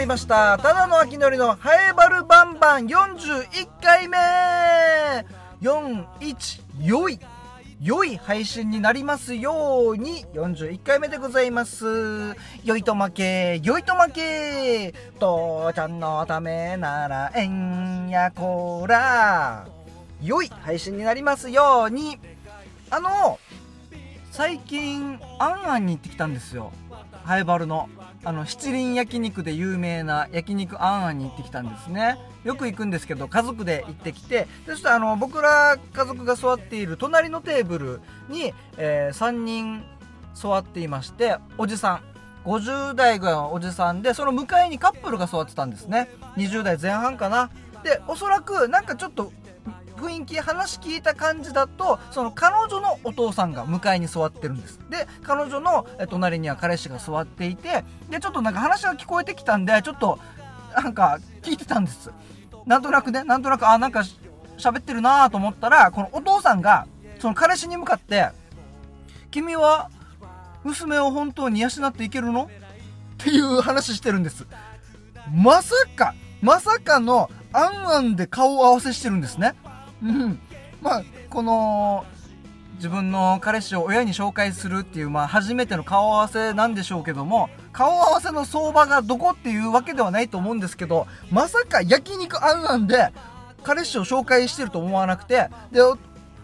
りました。ただの秋のりのハエバルバンバン。41回目。41良い良い配信になりますように。41回目でございます。良いと負け。良いと負け。父ちゃんのためならえんやこら。良い配信になりますように。あの最近あんあんに行ってきたんですよ。ハエバルのあの七輪焼肉で有名な焼肉あんあんに行ってきたんですね。よく行くんですけど家族で行ってきてそしてあの僕ら家族が座っている隣のテーブルに、えー、3人座っていましておじさん。50代ぐらいのおじさんでその向かいにカップルが座ってたんですね。20代前半かな。でおそらくなんかちょっと雰囲気話聞いた感じだとその彼女のお父さんが向かいに座ってるんです。で彼女の隣には彼氏が座っていてでちょっとなんか話が聞こえてきたんでちょっとなんか聞いてたんです。なんとなくねなんとなくあなんか喋ってるなと思ったらこのお父さんがその彼氏に向かって「君は娘を本当に養っていけるの?」っていう話してるんです。まさかまさかのあんあんで顔を合わせしてるんですね。うん。まあこの自分の彼氏を親に紹介するっていう、まあ、初めての顔合わせなんでしょうけども顔合わせの相場がどこっていうわけではないと思うんですけどまさか焼肉あんあんで彼氏を紹介してると思わなくてで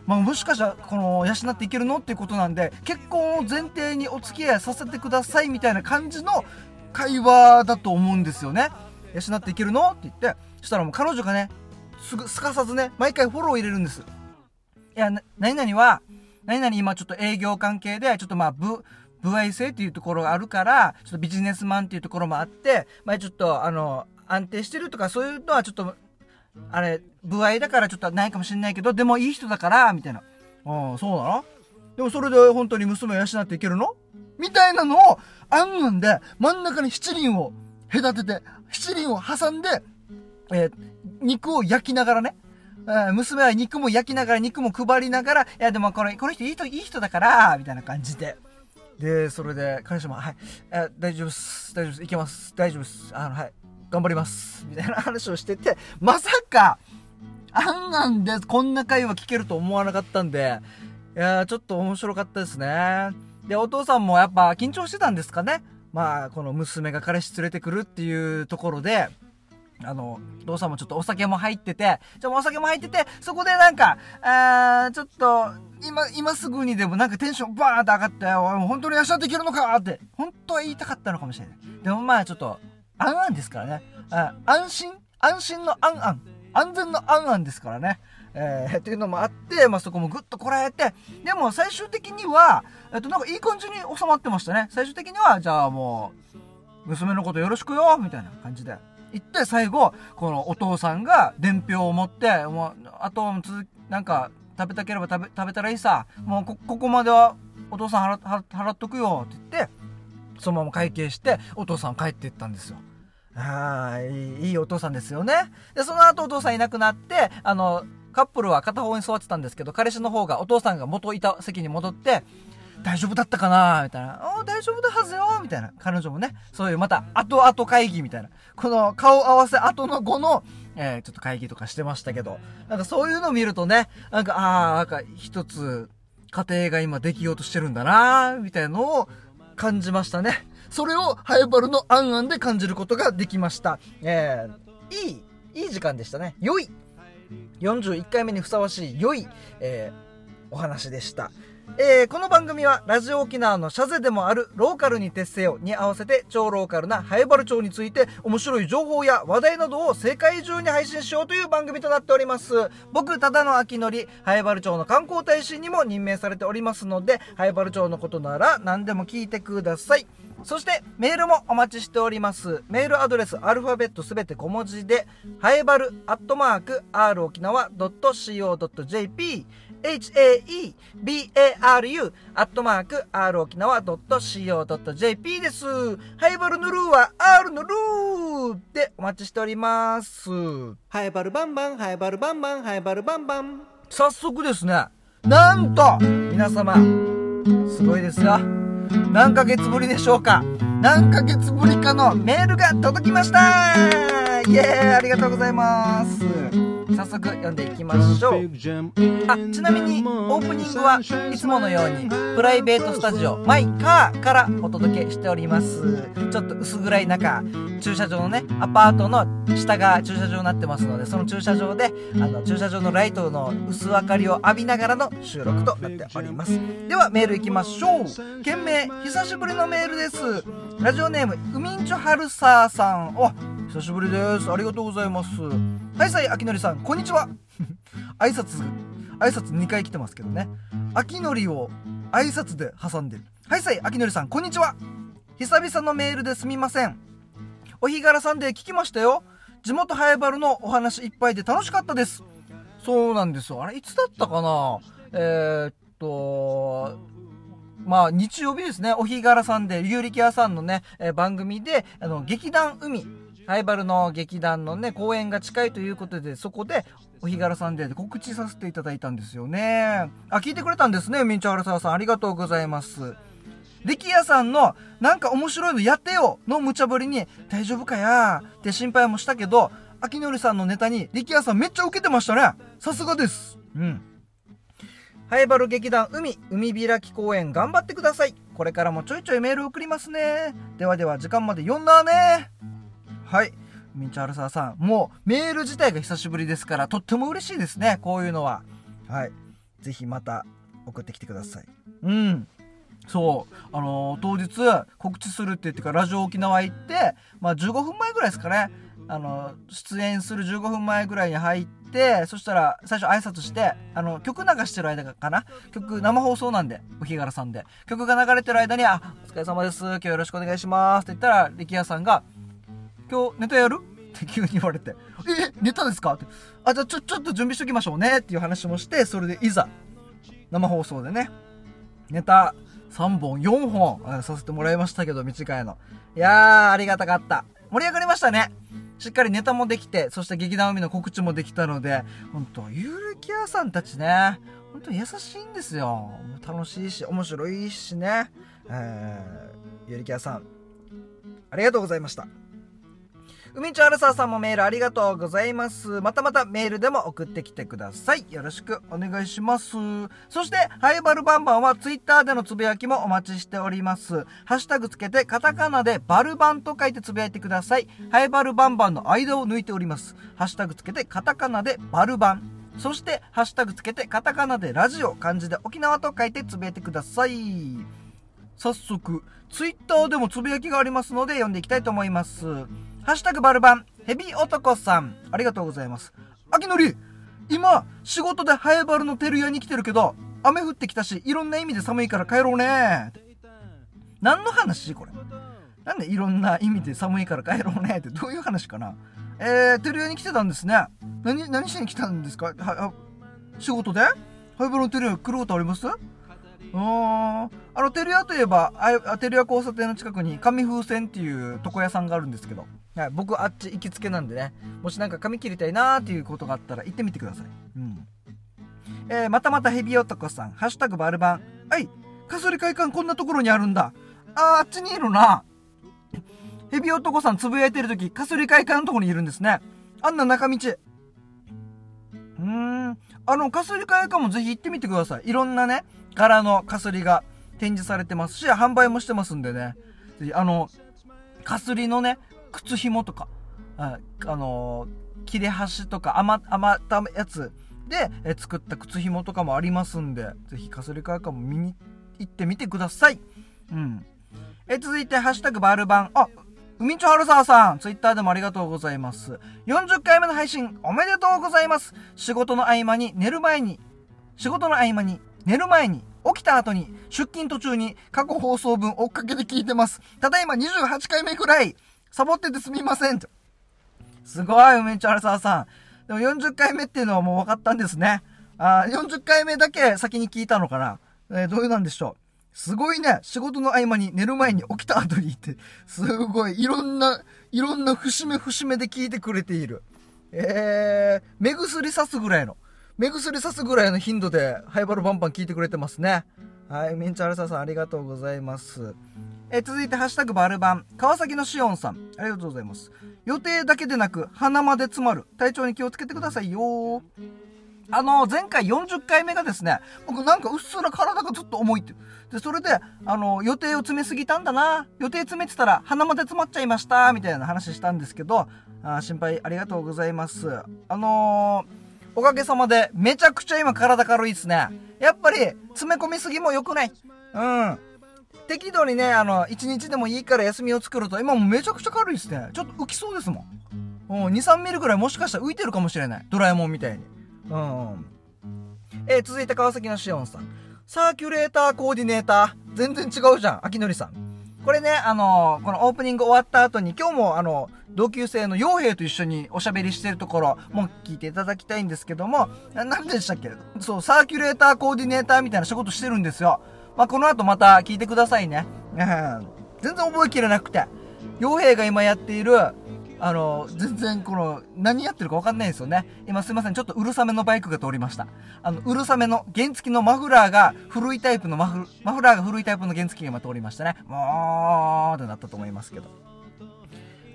まあ、もしかしたらこの養っていけるのっていうことなんで結婚を前提にお付き合いさせてくださいみたいな感じの会話だと思うんですよね。養っていけるの？って言ってそしたらもう彼女がねすぐすかさずね毎回フォロー入れるんです。いや何々は何々今ちょっと営業関係でちょっとまあ部部合制っていうところがあるからちょっとビジネスマンっていうところもあってまあちょっとあの安定してるとかそういうのはちょっとあれ部合だからちょっとないかもしれないけどでもいい人だからみたいな。ああそうなの？でもそれで本当に娘を養っていけるの？みたいなのをあんあんで真ん中に七輪を隔てて七輪を挟んで、えー、肉を焼きながらね、うん、娘は肉も焼きながら、肉も配りながら、いや、でもこの、この人いい人、いい人だから、みたいな感じで。で、それで、彼氏も、はい、え大丈夫です、大丈夫です、いけます、大丈夫です、あの、はい、頑張ります、みたいな話をしてて、まさか、あんなんでこんな会話聞けると思わなかったんで、いやちょっと面白かったですね。で、お父さんもやっぱ緊張してたんですかね。まあ、この娘が彼氏連れてくるっていうところで、あの、父さんもちょっとお酒も入ってて、じゃお酒も入ってて、そこでなんか、あちょっと、今、今すぐにでもなんかテンションバーンって上がって、本当に養っていけるのかって、本当は言いたかったのかもしれない。でもまあちょっと、あんあんですからね。あ安心安心のあんあん。安全のあんあんですからね。えー、っていうのもあって、まあ、そこもぐっとこらえて、でも最終的には、えっと、なんかいい感じに収まってましたね。最終的には、じゃあもう、娘のことよろしくよみたいな感じで。行って最後、このお父さんが伝票を持って、もう、あと、なんか、食べたければ食べ、食べたらいいさ。もうこ、ここまではお父さん払払っとくよって言って、そのまま会計して、お父さん帰っていったんですよ。はい、いいお父さんですよね。で、その後お父さんいなくなって、あの、カップルは片方に座ってたんですけど、彼氏の方がお父さんが元いた席に戻って、大丈夫だったかな？みたいな。あ大丈夫だはずよみたいな。彼女もね、そういうまた後々会議みたいな。この顔合わせ後の後の、えー、ちょっと会議とかしてましたけど、なんかそういうのを見るとね、なんか、ああ、なんか一つ、家庭が今できようとしてるんだなみたいなのを感じましたね。それをハイバルのあんあんで感じることができました。えー、いい、いい時間でしたね。良い。41回目にふさわしい良い、えー、お話でした。えー、この番組はラジオ沖縄のシャゼでもあるローカルに徹せよに合わせて超ローカルなハエバル町について面白い情報や話題などを世界中に配信しようという番組となっております。僕、ただの秋のり、ハエバル町の観光大使にも任命されておりますので、ハエバル町のことなら何でも聞いてください。そしてメールもお待ちしております。メールアドレスアルファベットすべて小文字で、ハエバルアットマーク r 沖縄 .co.jp haebaru アットマーク r 沖縄 .co.jp です。ハイバルのルーは R のルーでお待ちしております。ハイバルバンバン、ハイバルバンバン、ハイバルバンバン。早速ですね、なんと皆様、すごいですよ。何ヶ月ぶりでしょうか何ヶ月ぶりかのメールが届きましたイエーイありがとうございます。早速読んでいきましょう。あちなみにオープニングはいつものようにプライベートスタジオマイカーからお届けしております。ちょっと薄暗い中駐車場のねアパートの下が駐車場になってますのでその駐車場であの駐車場のライトの薄明かりを浴びながらの収録となっております。ではメールいきましょう。件名久しぶりのメールです。ラジオネームウミンチョハルサーさん。お久しぶりです。ありがとうございます。はいさいあきのりさんこんにちは。挨拶挨拶2回来てますけどね。あきのりを挨拶で挟んでる。はいさいあきのりさんこんにちは。久々のメールですみません。お日柄さんで聞きましたよ。地元ハエバルのお話いっぱいで楽しかったです。そうなんですよ。あれいつだったかな？えー、っとまあ、日曜日ですね、お日柄さんで、有力屋さんのね、えー番組で、あの、劇団海、ハイバルの劇団のね、公演が近いということで、そこで、お日柄さんで告知させていただいたんですよね。あ、聞いてくれたんですね、ミンチョハルサーさん。ありがとうございます。力也さんの、なんか面白いのやってよの無茶ぶりに、大丈夫かや？って心配もしたけど、秋のりさんのネタに力也さんめっちゃ受けてましたね。さすがです。うん。ハイバル劇団海、海開き公演頑張ってください。これからもちょいちょいメール送りますね。ではでは時間まで読んだね。はい。ミンチャールサーさん、もうメール自体が久しぶりですから、とっても嬉しいですね。こういうのは。はい。ぜひまた送ってきてください。うん。そう。あのー当日告知するって言ってからラジオ沖縄行って、まあ15分前ぐらいですかね。あの出演する15分前ぐらいに入ってそしたら最初挨拶してあの曲流してる間かな曲生放送なんでお日柄さんで曲が流れてる間に「あお疲れ様です今日よろしくお願いします」って言ったら力也さんが「今日ネタやる? 」って急に言われて「え？ネタですか?」って「あじゃあちょちょっと準備しときましょうね」っていう話もしてそれでいざ生放送でね。ネタ3本4本させてもらいましたけど短いの。いやーありがたかった。盛り上がりましたね。しっかりネタもできてそして劇団海の告知もできたので本当ゆるキアさんたちね。本当に優しいんですよ。楽しいし面白いしね。えー、ゆるキアさんありがとうございました。海ちゃんアルサーさんもメールありがとうございます。またまたメールでも送ってきてください。よろしくお願いします。そして、ハイバルバンバンはツイッターでのつぶやきもお待ちしております。ハッシュタグつけてカタカナでバルバンと書いてつぶやいてください。ハイバルバンバンの間を抜いております。ハッシュタグつけてカタカナでバルバン。そして、ハッシュタグつけてカタカナでラジオ、漢字で沖縄と書いてつぶやいてください。早速、ツイッターでもつぶやきがありますので読んでいきたいと思います。ハッシュタグバルバン、ヘビ男さん、ありがとうございます。秋のり、今、仕事でハエバルのテル屋に来てるけど、雨降ってきたし、いろんな意味で寒いから帰ろうね。何の話これ？なんでいろんな意味で寒いから帰ろうね？ってどういう話かな？えー、テル屋に来てたんですね。何、何しに来たんですか？は、あ仕事で？ハイバルのテル屋来ることあります？うーんあの、テル屋といえば、あテル屋交差点の近くに紙風船っていう床屋さんがあるんですけど、はい、僕あっち行きつけなんでね、もしなんか髪切りたいなーっていうことがあったら行ってみてください。うん。えー、またまたヘビ男さん、ハッシュタグバルバン。はい、カソリ会館こんなところにあるんだ。あ、あっちにいるな。ヘビ男さんつぶやいてるとき、カソリ会館のところにいるんですね。あんな中道。うーん。あの、カスリ会館もぜひ行ってみてください。いろんなね、柄のカスリが展示されてますし、販売もしてますんでね。ぜひ、あの、カスリのね、靴紐とか、ああのー切れ端とか余余ったやつでえ作った靴紐とかもありますんで、ぜひカスリ会館も見に行ってみてください。うん。え続いて、ハッシュタグバルバン。あ、海ちょはるささん、ツイッターでもありがとうございます。40回目の配信、おめでとうございます。仕事の合間に、寝る前に、仕事の合間に、寝る前に、起きた後に、出勤途中に、過去放送分追っかけて聞いてます。ただいま28回目くらい、サボっててすみません。すごい、梅ちゃんささん。でも40回目っていうのはもう分かったんですね。あ40回目だけ先に聞いたのかな。えーどういうなんでしょう。すごいね。仕事の合間に寝る前に起きた後にって、すごい、いろんな、いろんな節目節目で聞いてくれている。えー、目薬さすぐらいの、目薬さすぐらいの頻度で、ハイバルバンバン聞いてくれてますね。はい、メンチャールサさんありがとうございます。え続いて、ハッシュタグバルバン、川崎のしおんさん。ありがとうございます。予定だけでなく、鼻まで詰まる。体調に気をつけてくださいよ。あの、前回40回目がですね、僕なんかうっすら体がずっと重いって。で、それで、あの、予定を詰めすぎたんだな。予定詰めてたら鼻まで詰まっちゃいました。みたいな話したんですけど、あ心配ありがとうございます。あのーおかげさまで、めちゃくちゃ今体軽いですね。やっぱり、詰め込みすぎも良くない。うん。適度にね、あの、1日でもいいから休みを作ると、今もめちゃくちゃ軽いですね。ちょっと浮きそうですもん。うん、2、3ミリぐらいもしかしたら浮いてるかもしれない。ドラえもんみたいに。うん。えー続いて川崎のしおんさん。サーキュレーターコーディネーター。全然違うじゃん。秋のりさん。これね、あのこのオープニング終わった後に、今日もあの、同級生の傭兵と一緒におしゃべりしてるところも聞いていただきたいんですけども、何でしたっけ？そう、サーキュレーターコーディネーターみたいな仕事してるんですよ。まあ、この後また聞いてくださいね。全然覚えきれなくて。傭兵が今やっている、あの、全然この、何やってるか分かんないですよね。今すいません、ちょっとうるさめのバイクが通りました。あの、うるさめの原付のマフラーが古いタイプのマフ、マフラーが古いタイプの原付が今通りましたね。もーってなったと思いますけど。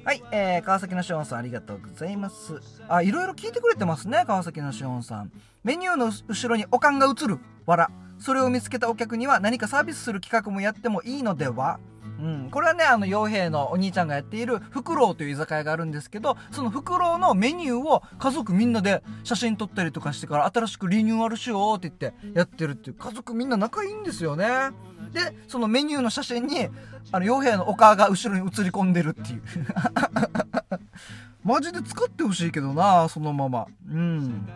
はい、えー、川崎のしおんさんありがとうございます。あ、いろいろ聞いてくれてますね、川崎のしおんさん。メニューの後ろにおかんが映る。わら。それを見つけたお客には何かサービスする企画もやってもいいのでは？うん、これはね、あの、傭兵のお兄ちゃんがやっている、フクロウという居酒屋があるんですけど、そのフクロウのメニューを家族みんなで写真撮ったりとかしてから、新しくリニューアルしようって言ってやってるっていう、家族みんな仲いいんですよね。で、そのメニューの写真に、あの、傭兵のお母が後ろに写り込んでるっていう。マジで使ってほしいけどな、そのまま。うん。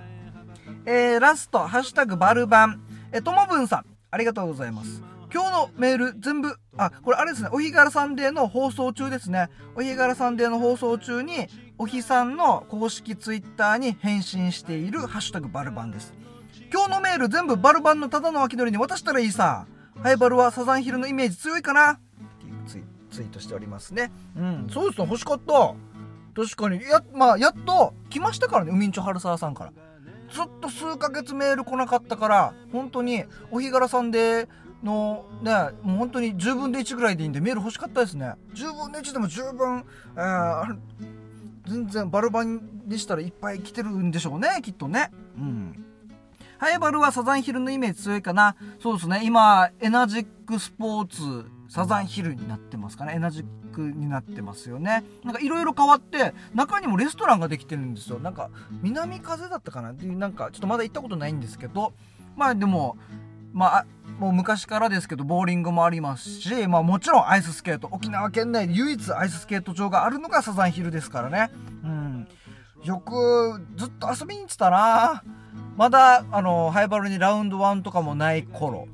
えー、ラスト、ハッシュタグバルバン。え、ともぶんさん、ありがとうございます。今日のメール全部、あ、これあれですね、お日柄サンデーの放送中ですね。お日柄サンデーの放送中に、お日さんの公式ツイッターに返信しているハッシュタグバルバンです。今日のメール全部バルバンのただの秋のりに渡したらいいさ。ハイバルはサザンヒルのイメージ強いかなっていうツイツイートしておりますね。うん、そうですね、欲しかった。確かに、や、まあ、やっと来ましたからね、ウミンチョ春沢さんから。ずっと数ヶ月メール来なかったから、本当に、お日柄さんで、の、ね、もう本当に10分で1ぐらいでいいんで、メール欲しかったですね。10分で1でも十分、えー全然バルバンにしたらいっぱい来てるんでしょうね、きっとね。うん。ハイバルはサザンヒルのイメージ強いかな。そうですね。今、エナジックスポーツ、サザンヒルになってますかね。エナジックになってますよね。なんかいろいろ変わって、中にもレストランができてるんですよ。なんか、南風だったかなっていう、なんか、ちょっとまだ行ったことないんですけど、まあでも、まあ、もう昔からですけど、ボーリングもありますし、まあもちろんアイススケート。沖縄県内で唯一アイススケート場があるのがサザンヒルですからね。うん。よく、ずっと遊びに行ってたなまだ、あの、ハイバルにラウンド1とかもない頃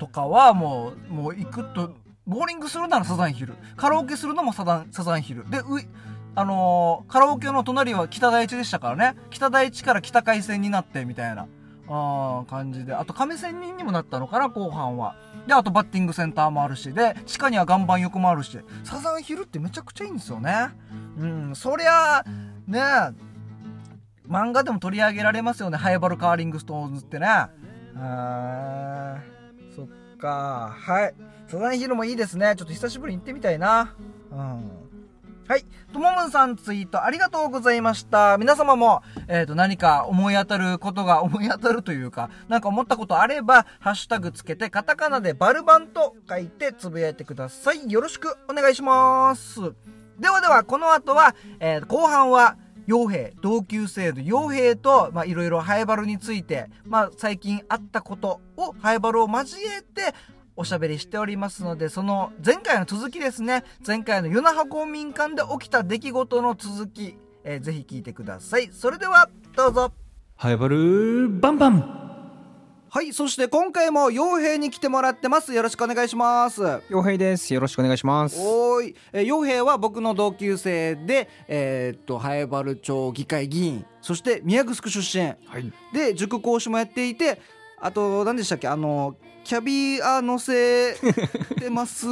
とかは、もう、もう行くと、ボーリングするならサザンヒル。カラオケするのもサザン、サザンヒル。で、あのーカラオケの隣は北大地でしたからね。北大地から北海線になって、みたいな。あ感じで。あと、亀仙人にもなったのかな、後半は。で、あと、バッティングセンターもあるし、で、地下には岩盤浴もあるし、サザンヒルってめちゃくちゃいいんですよね。うん、そりゃ、ね漫画でも取り上げられますよね、ハイバルカーリングストーンズってね。あー、そっか。はい。サザンヒルもいいですね。ちょっと久しぶりに行ってみたいな。うん。はい。ともむんさんツイートありがとうございました。皆様も、えっ、と、何か思い当たることが思い当たるというか、なんか思ったことあれば、ハッシュタグつけて、カタカナでバルバンと書いてつぶやいてください。よろしくお願いします。ではでは、この後は、えー後半は、傭兵、同級生の傭兵と、まあ、いろいろハイバルについて、まあ、最近あったことを、ハイバルを交えて、おしゃべりしておりますので、その前回の続きですね。前回の与那覇公民館で起きた出来事の続き、えーぜひ聞いてください。それでは、どうぞ。ハイバルバンバンはい、そして今回も傭兵に来てもらってます。よろしくお願いします。洋平ですよろしくお願いしますおーい、えー、傭兵は僕の同級生で、えーっと、ハエバル町議会議員、そして宮城出身。はいで、塾講師もやっていて、あと、何でしたっけ、あの、キャビア乗せてます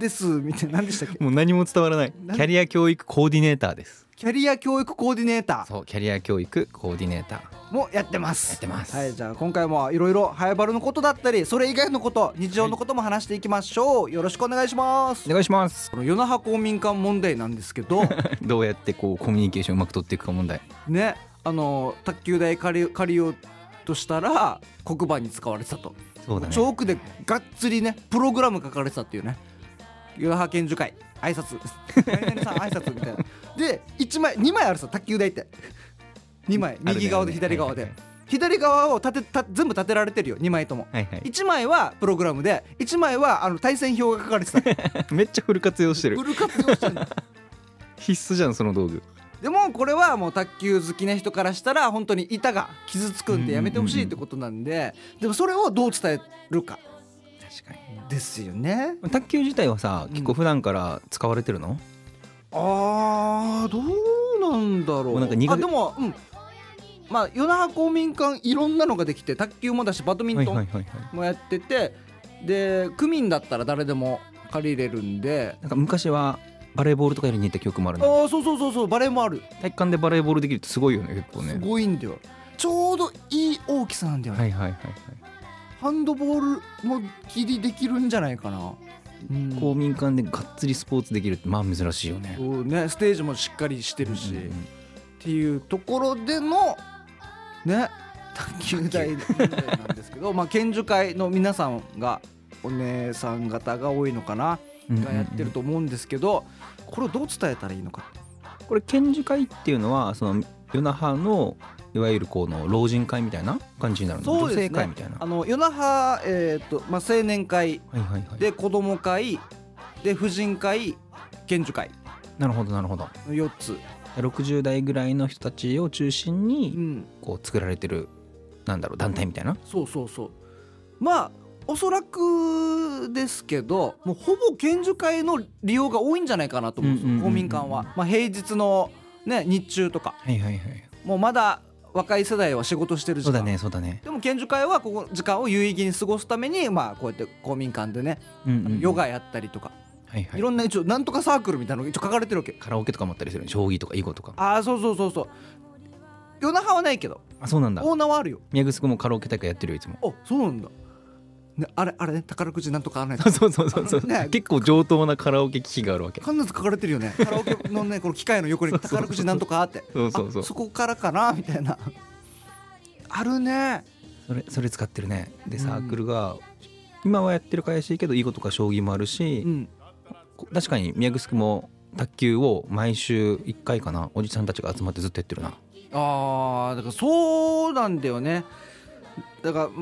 です、みたいな、何でしたっけ？もう何も伝わらない。キャリア教育コーディネーターです。キャリア教育コーディネータそうキャリア教育コーディネーター。ーもやってます。やってます。はいじゃあ今回もいろいろハイバルのことだったりそれ以外のこと日常のことも話していきましょう、よろしくお願いします。お願いします。この与那覇公民館問題なんですけど。どうやってこうコミュニケーションうまく取っていくか問題。ねあの卓球台借り借りようとしたら黒板に使われてたと、そうだね。チョークでがっつりねプログラム書かれてたっていうね。与那覇県樹会挨拶。何々さん挨拶みたいな。で1枚2枚あるさ卓球台って。2枚右側で左側で、はいはい左側を立てた全部立てられてるよ2枚とも。はいはい。1枚はプログラムで1枚はあの対戦表が書かれてた。めっちゃフル活用してる。フル活用してる。の 必須じゃんその道具でもこれはもう卓球好きな人からしたら本当に板が傷つくんでやめてほしいってことなんででもそれをどう伝えるか。確かですよね。に卓球自体はさ結構普段から使われてるの、あーどうなんだろう。もうなんかあでもうん。まあ与那覇公民館いろんなのができて卓球もだしバドミントンはいはいはいはい。もやっててで区民だったら誰でも借りれるんで。なんか昔はバレーボールとかより似た記憶もあるな。ああそうそうそうそうバレーもある。体育館でバレーボールできるってすごいよね結構すね。ごいんだよちょうどいい大きさなんだよね、はいはいはいはい。ハンドボールもギリできるんじゃないかな、うん。公民館でがっつりスポーツできるってまあ珍しいよね。そうねステージもしっかりしてるし、うんうんうん。っていうところでのね卓球台なんですけどまあ 県樹会の皆さんがお姉さん方が多いのかなうんうんうん。がやってると思うんですけどこれをどう伝えたらいいのかこれ県樹会っていうのはその与那覇のいわゆるこの老人会みたいな感じになるの？女そうですね。性会みたいな？あの与那覇、えーとまあ、青年会はいはいはい。で子ども会で婦人会県樹会。なるほどなるほど。の4つ、60代ぐらいの人たちを中心うにん、こう作られてるなんだろう団体みたいな？そうそうそう。まあおそらくですけどもうほぼ県樹会の利用が多いんじゃないかなと思うんですうんうんうん公民館は、まあ、平日の、ね、日中とか。はいはいはい。もうまだ若い世代は仕事してる時間。そうだねそうだね。でも県樹会はここ時間を有意義に過ごすためにまあこうやって公民館でね、うんうんうん。ヨガやったりとか、はいはい。いろんな一応なんとかサークルみたいなのが一応書かれてるわけ。カラオケとかもあったりするね。将棋とか囲碁とか。ああそうそうそうそう。夜那覇はないけど。あそうなんだ。大縄はあるよ。宮城もカラオケ大会やってるよいつも。あそうなんだ、ね、あれあれね宝くじなんとかあらないそうそうそうそう、ね結構上等なカラオケ機器があるわけ。必ず書かれてるよね。カラオケのねこの機械の横に宝くじなんとかあって。そうそうそう。あそこからかなみたいな。あるね。それそれ使ってるね。でうん。サークルが、今はやってる会社いいけど囲碁とか将棋もあるし、うん。こ確かに宮城も卓球を毎週1回かな。おじさんたちが集まってずっとやってるな。あーだからそうなんだよね。だからうー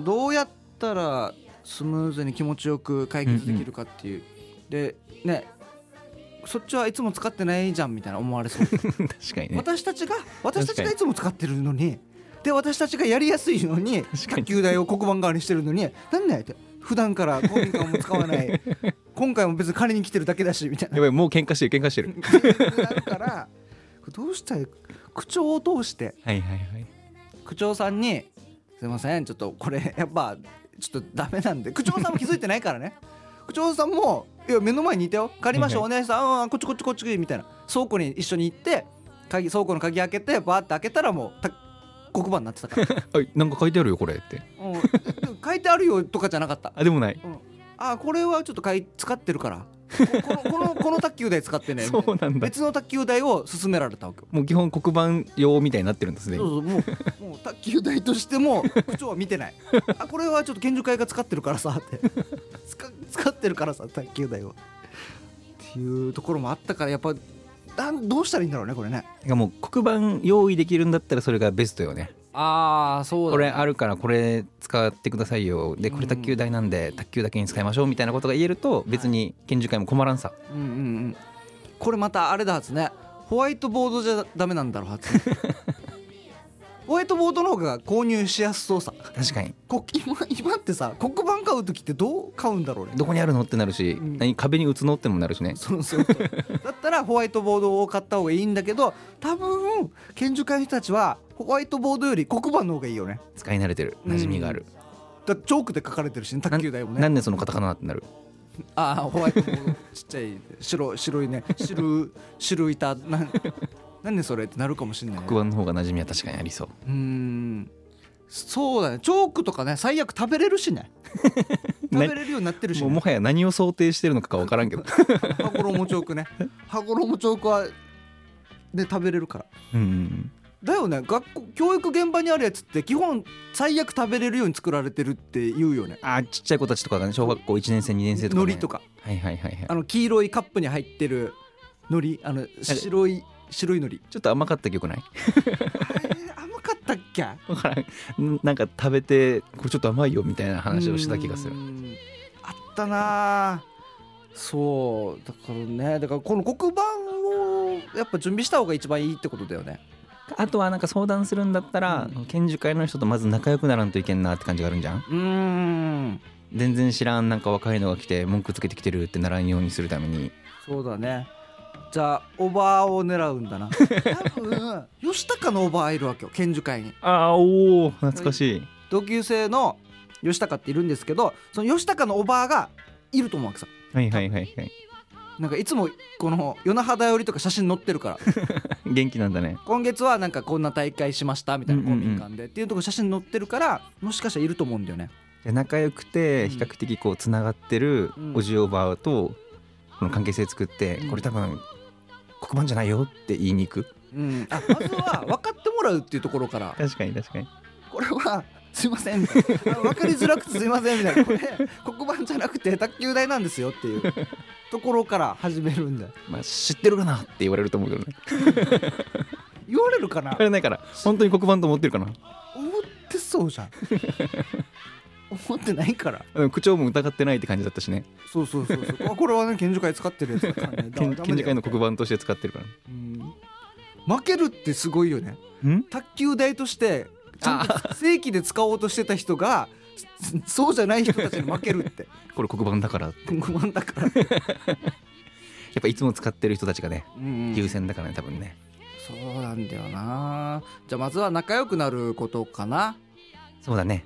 んどうやったらスムーズに気持ちよく解決できるかっていう、でねそっちはいつも使ってないじゃんみたいな思われそう。確かにね。私たちが私たちがいつも使ってるのに。で私たちがやりやすいのに卓球台を黒板側にしてるのになんだよって。普段から公民館も使わない。今回も別に借りに来てるだけだしみたいな。やばいもう喧嘩してる喧嘩してる。なるから。どうしたら区長を通して。はいはいはい。区長さんに「すいませんちょっとこれやっぱちょっとダメなんで。区長さんも気づいてないからね。区長さんも「いや目の前にいたよ。借りましょう。お姉さん、うんこっちこっちこっち」みたいな。倉庫に一緒に行って鍵倉庫の鍵開けてバーって開けたらもうた黒板になってたから。あなんか書いてあるよこれって。うん。書いてあるよとかじゃなかった。あでもない。あこれはちょっとかい使ってるからここのこのこの卓球台使ってねそうなんだ。別の卓球台を勧められたわけよ。もう基本黒板用みたいになってるんですね。そうそうもうもう卓球台としても区長は見てない。あこれはちょっと県樹会が使ってるからさって。使使ってるからさ卓球台を。っていうところもあったからやっぱどうしたらいいんだろうねこれね。もう黒板用意できるんだったらそれがベストよねああそうこれあるからこれ使ってくださいよ。でこれ卓球台なんで卓球だけに使いましょうみたいなことが言えると別に県樹会も困らんさ。うんうんうん。これまたあれだはずね。ホワイトボードじゃダメなんだろうはず ホワイトボードの方が購入しやすそうさ。確かに。こ今今ってさ黒板買う時ってどう買うんだろうね。どこにあるのってなるし、うん。何壁に打つのってもなるしね。そうそう だったらホワイトボードを買った方がいいんだけど多分研究会の人たちはホワイトボードより黒板の方がいいよね。使い慣れてる。馴染みがある、だってチョークで書かれてるしね卓球台もね。なんでそのカタカナってなる？ああホワイトボード。ちっちゃい白白いね。白 白板。なんなんでそれってなるかもしれない。ね黒板の方が馴染みは確かにありそう。うーん。そうだね。チョークとかね最悪食べれるしね。食べれるようになってるし、ね、もうもはや何を想定してるのか分からんけど。羽衣チョークね。羽衣チョークはで食べれるから。うんだよね。学校教育現場にあるやつって基本最悪食べれるように作られてるって言うよね。あーちっちゃい子たちとかがね小学校1年生2年生とか、ね、海苔とか。はいはいはいはい。あの黄色いカップに入ってる海苔あの白い白い海苔。ちょっと甘かった記憶ない？甘かったっけ？分からん。んなんか食べてこれちょっと甘いよみたいな話をした気がする。あったなあそうだからね。だからこの黒板をやっぱ準備した方が一番いいってことだよね。あとはなんか相談するんだったら、うん。研修会の人とまず仲良くならんといけんなって感じがあるんじゃん？うーん。全然知らんなんか若いのが来て文句つけてきてるってならんようにするために。そうだねじゃあおばあを狙うんだな。多分吉高のおばあいるわけよ研修会に。ああおお懐かしい。同級生の吉高っているんですけどその吉高のおばあがいると思うわけさ。はいはいはいはい。なんかいつもこの「夜な肌より」とか写真載ってるから。元気なんだね。今月はなんかこんな大会しましたみたいな公民館でっていうとこ写真載ってるからもしかしたらいると思うんだよね。仲良くてうん比較的こうつながってるうん。おじおばあとこの関係性作ってうん。これ多分黒板じゃないよって言いに行く。うん。あまずは分かってもらうっていうところから。確かに確かに。これはすいません。みたいなあ分かりづらくてすいませんみたいな。これ黒板じゃなくて卓球台なんですよっていう。ところから始めるんだ。よ まあ知ってるかなって言われると思うけどね。言われるかな？言われないから。本当に黒板と思ってるかな？思ってそうじゃん思ってないから。うん口調も疑ってないって感じだったしね。そうそうそうそう。あこれはね研修会使ってるやつだからね。県だ県議会の黒板として使ってるから。うん。負けるってすごいよね。ん？卓球台としてちゃんと正規で使おうとしてた人がそ そうじゃない人たちに負けるって。これ黒板だから。って黒板だから、やっぱいつも使ってる人たちがねうん。優先だからね多分ね。そうなんだよな。じゃあまずは仲良くなることかな。そうだね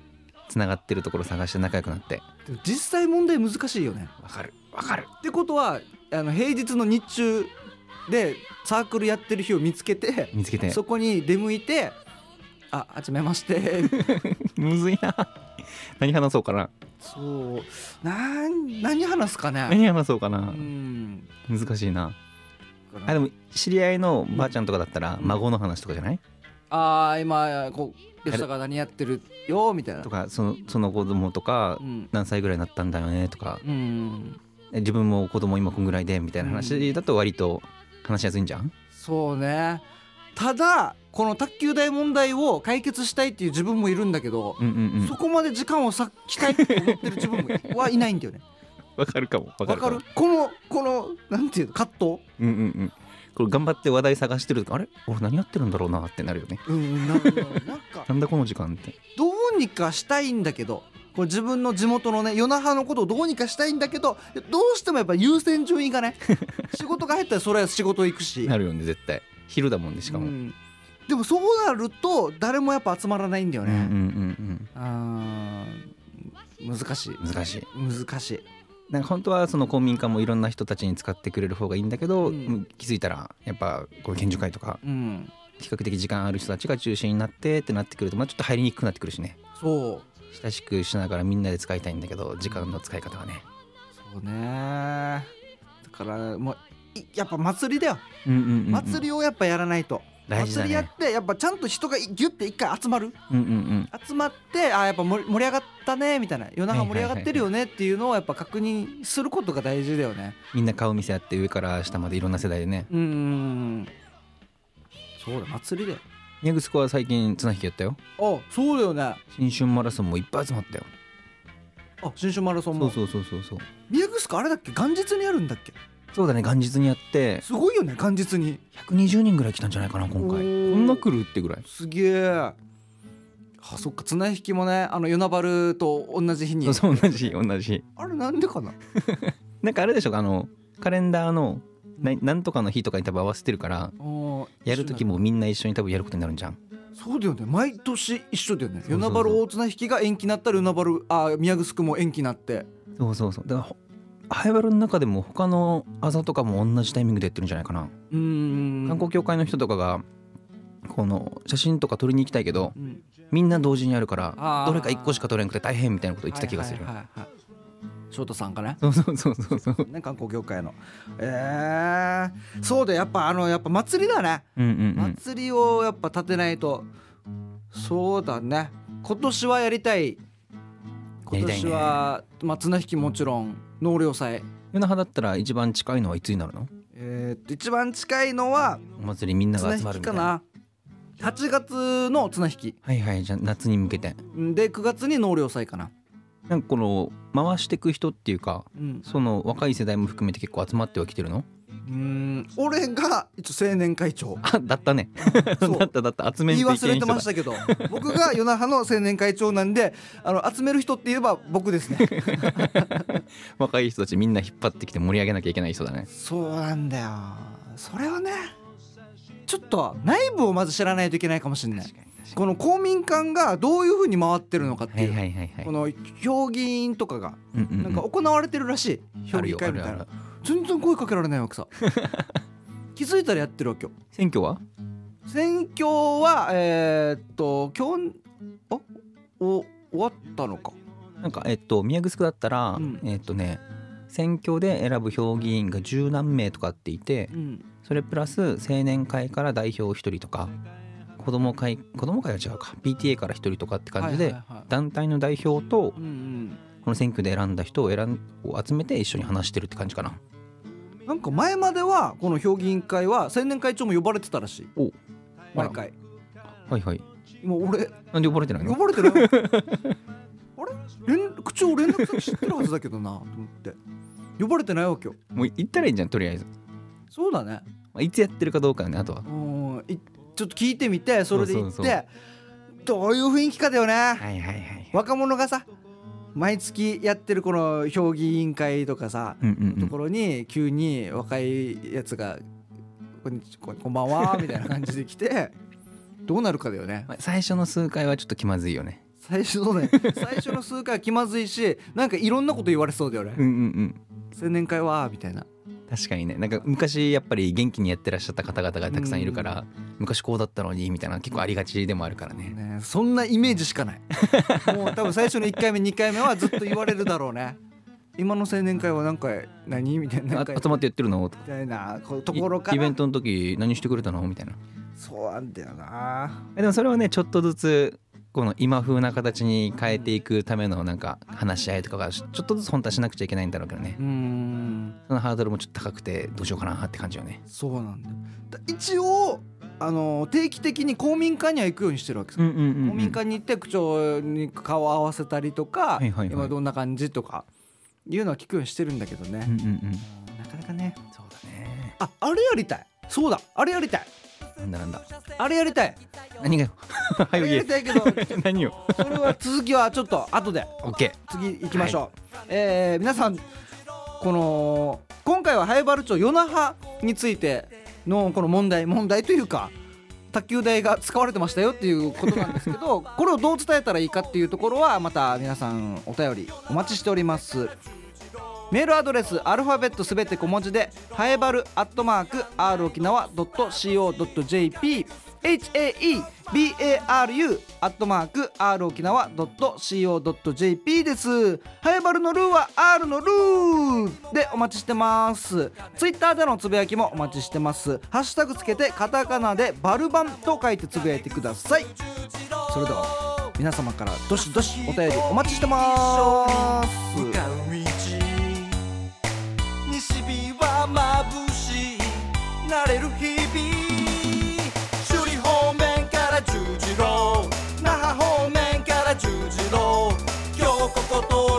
つながってるところ探して仲良くなって。実際問題難しいよね。わかる。わかる。ってことはあの平日の日中でサークルやってる日を見つけて見つけて。そこに出向いて「あはじめまして」むずいな。何話そうかな。そう。なん何話すかね。何話そうかうな、ん。難しいな。あでも知り合いのばあちゃんとかだったらうん。孫の話とかじゃない、あー今こう吉田が何やってるよみたいな。とかそのその子供とかうん。何歳ぐらいになったんだよねとか。うん。自分も子供今こんぐらいでみたいな話だと割と話しやすいんじゃん？そうね。ただこの卓球台問題を解決したいっていう自分もいるんだけど、うんうんうん。そこまで時間を割きたいって思ってる自分もはいないんだよね。わかるかも。わかる？このこのなんていうの葛藤？うんうんうんこれ頑張って話題探してるとあれ？俺何やってるんだろうなってなるよね。うんなんか。なんだこの時間って。どうにかしたいんだけどこれ自分の地元のね与那覇のことをどうにかしたいんだけどどうしてもやっぱ優先順位がね 仕事が入ったらそれは仕事行くし。なるよね絶対。昼だもんねしかも、うん。でもそうなると誰もやっぱ集まらないんだようんうんね、うん。あー難しい。うん難しい。難しいなんか本当はその公民館もいろんな人たちに使ってくれる方がいいんだけど、うん。気づいたらやっぱこういう研修会とかうん。比較的時間ある人たちが中心になってってなってくると、まあ、ちょっと入りにくくなってくるしね。そう。親しくしながらみんなで使いたいんだけど時間の使い方はね。そうね。だからもういやっぱ祭りだよ、うんうんうんうん。祭りをやっぱやらないと祭りやってやっぱちゃんと人がギュッて一回集まる？うんうんうん。集まってあーやっぱ盛り上がったねみたいな。夜中盛り上がってるよねっていうのをやっぱ確認することが大事だよね。みんな顔見せ合って上から下までいろんな世代でね。うんそうだ祭りだよ。宮城子は最近綱引きやったよ。あそうだよね。新春マラソンもいっぱい集まったよ。あ新春マラソンも。そうそうそうそうそう。宮城あれだっけ？元日にやるんだっけ？そうだね元日にやって。すごいよね元日に。120人ぐらい来たんじゃないかな今回。こんな来るってぐらい？すげえ。あそっか綱引きもねあの与那原と同じ日に。そう同じ同じあれなんでかな？なんかあれでしょあのカレンダーのななんとかの日とかに多分合わせてるからあやる時もみんな一緒に多分やることになるんじゃん。そうだよね。毎年一緒だよね。そうそうそう。与那原大綱引きが延期になったら与那原あ宮城も延期になって。そうそうそう。だからほハイバルの中でも他のあざとかも同じタイミングでやってるんじゃないかな、観光協会の人とかがこの写真とか撮りに行きたいけどうん。みんな同時にやるからあー。どれか1個しか撮れなくて大変みたいなこと言ってた気がする、はいはいはいはい。翔太さんかね？そうそうそうそうそう。ね観光協会の。えー、そうだやっぱあのやっぱ祭りだね。うんうんうん。祭りをやっぱ立てないと。そうだね。今年はやりたい。今年は、まあ、綱引きもちろん納涼祭。夜那覇だったら一番近いのはいつになるの？えー、一番近いのはお祭りみんなが綱集まるみたいな。引きかな。8月の綱引き。はいはいじゃあ夏に向けて。で9月に納涼祭かな。なんかこの回してく人っていうかうん。その若い世代も含めて結構集まってはきてるの？うーん俺が一応青年会長。あだったね。そう。だっただった。集めん言い忘れてましたけど僕が与那覇の青年会長なんであの集める人って言えば僕ですね 若い人たちみんな引っ張ってきて盛り上げなきゃいけない人だね。そうなんだよ。それをねちょっと内部をまず知らないといけないかもしれない。この公民館がどういうふうに回ってるのかってはいいう、はいはいはいこの評議員とかがなんか行われてるらしい、評議会みたいな。全然声かけられないわけさ。気づいたらやってるわけよ。選挙は？選挙はえーっと今日あ？お終わったのかなんかえっと宮城だったら、うん。えっとね選挙で選ぶ評議員が十何名とかっていてうん。それプラス青年会から代表1人とか子ども会子ども会は違うか PTA から1人とかって感じで、団体の代表とうんうん。この選挙で選んだ人を選んを集めて一緒に話してるって感じかな。なんか前まではこの評議員会は青年会長も呼ばれてたらしい。お。毎回。はいはい。今俺なんで呼ばれてないの？呼ばれてる連口調連絡先知ってるはずだけどなと思って。呼ばれてないわけよ。もう行ったらいいんじゃんとりあえず、そうだね。まあ、いつやってるかどうかよねあとは。うんいちょっと聞いてみてそれで行って。そうそうそう。どういう雰囲気かだよね、はいはいはい若者がさ毎月やってるこの評議員会とかさ、うんうんうん。ところに急に若いやつが「こんにちここんばんは」みたいな感じで来てどうなるかだよね。まあ最初の数回はちょっと気まずいよね最初のね 最初の数回は気まずいしなんかいろんなこと言われそうだよね。うんうんうん。青年会はみたいな。確かにね。なんか昔やっぱり元気にやってらっしゃった方々がたくさんいるから昔こうだったのにみたいな結構ありがちでもあるからね。ねそんなイメージしかない。もう多分最初の1回目2回目はずっと言われるだろうね。今の青年会は何回何？みたいな。集まってやってるの？みたいなところから。イイベントの時何してくれたの？みたいな。そうなんだよな。えでもそれはねちょっとずつこの今風な形に変えていくためのなんか話し合いとかがちょっとずつ本当はしなくちゃいけないんだろうけどね。そのハードルもちょっと高くてどうしようかなって感じよね。そうなんだ。一応あの定期的に公民館には行くようにしてるわけです、んうん公民館に行って区長に顔を合わせたりとか、はいはいはい。今どんな感じとかいうのは聞くようにしてるんだけどね、うんうんうん。なかなかね。そうだね。ああれやりたい。そうだ。あれやりたいなんだなんだあれやりたい。何がよ。あやりたいけど。え 何よ。それは続きはちょっと後で。オッケ次行きましょう、えー皆さんこの今回は灰原町与那覇についてのこの問題問題というか卓球台が使われてましたよっていうことなんですけど これをどう伝えたらいいかっていうところはまた皆さんお便りお待ちしておりますメールアドレスアルファベットすべて小文字でハエバルアットマーク r 沖縄 .co.jp HAEBARU アットマーク r 沖縄 .co.jp です。ハエバルのルーは R のルーでお待ちしてます。ツイッターでのつぶやきもお待ちしてます。ハッシュタグつけてカタカナでバルバンと書いてつぶやいてください。それでは皆様からどしどしお便りお待ちしてます。る日々。首里方面から十字路那覇方面から十字路。今日ここと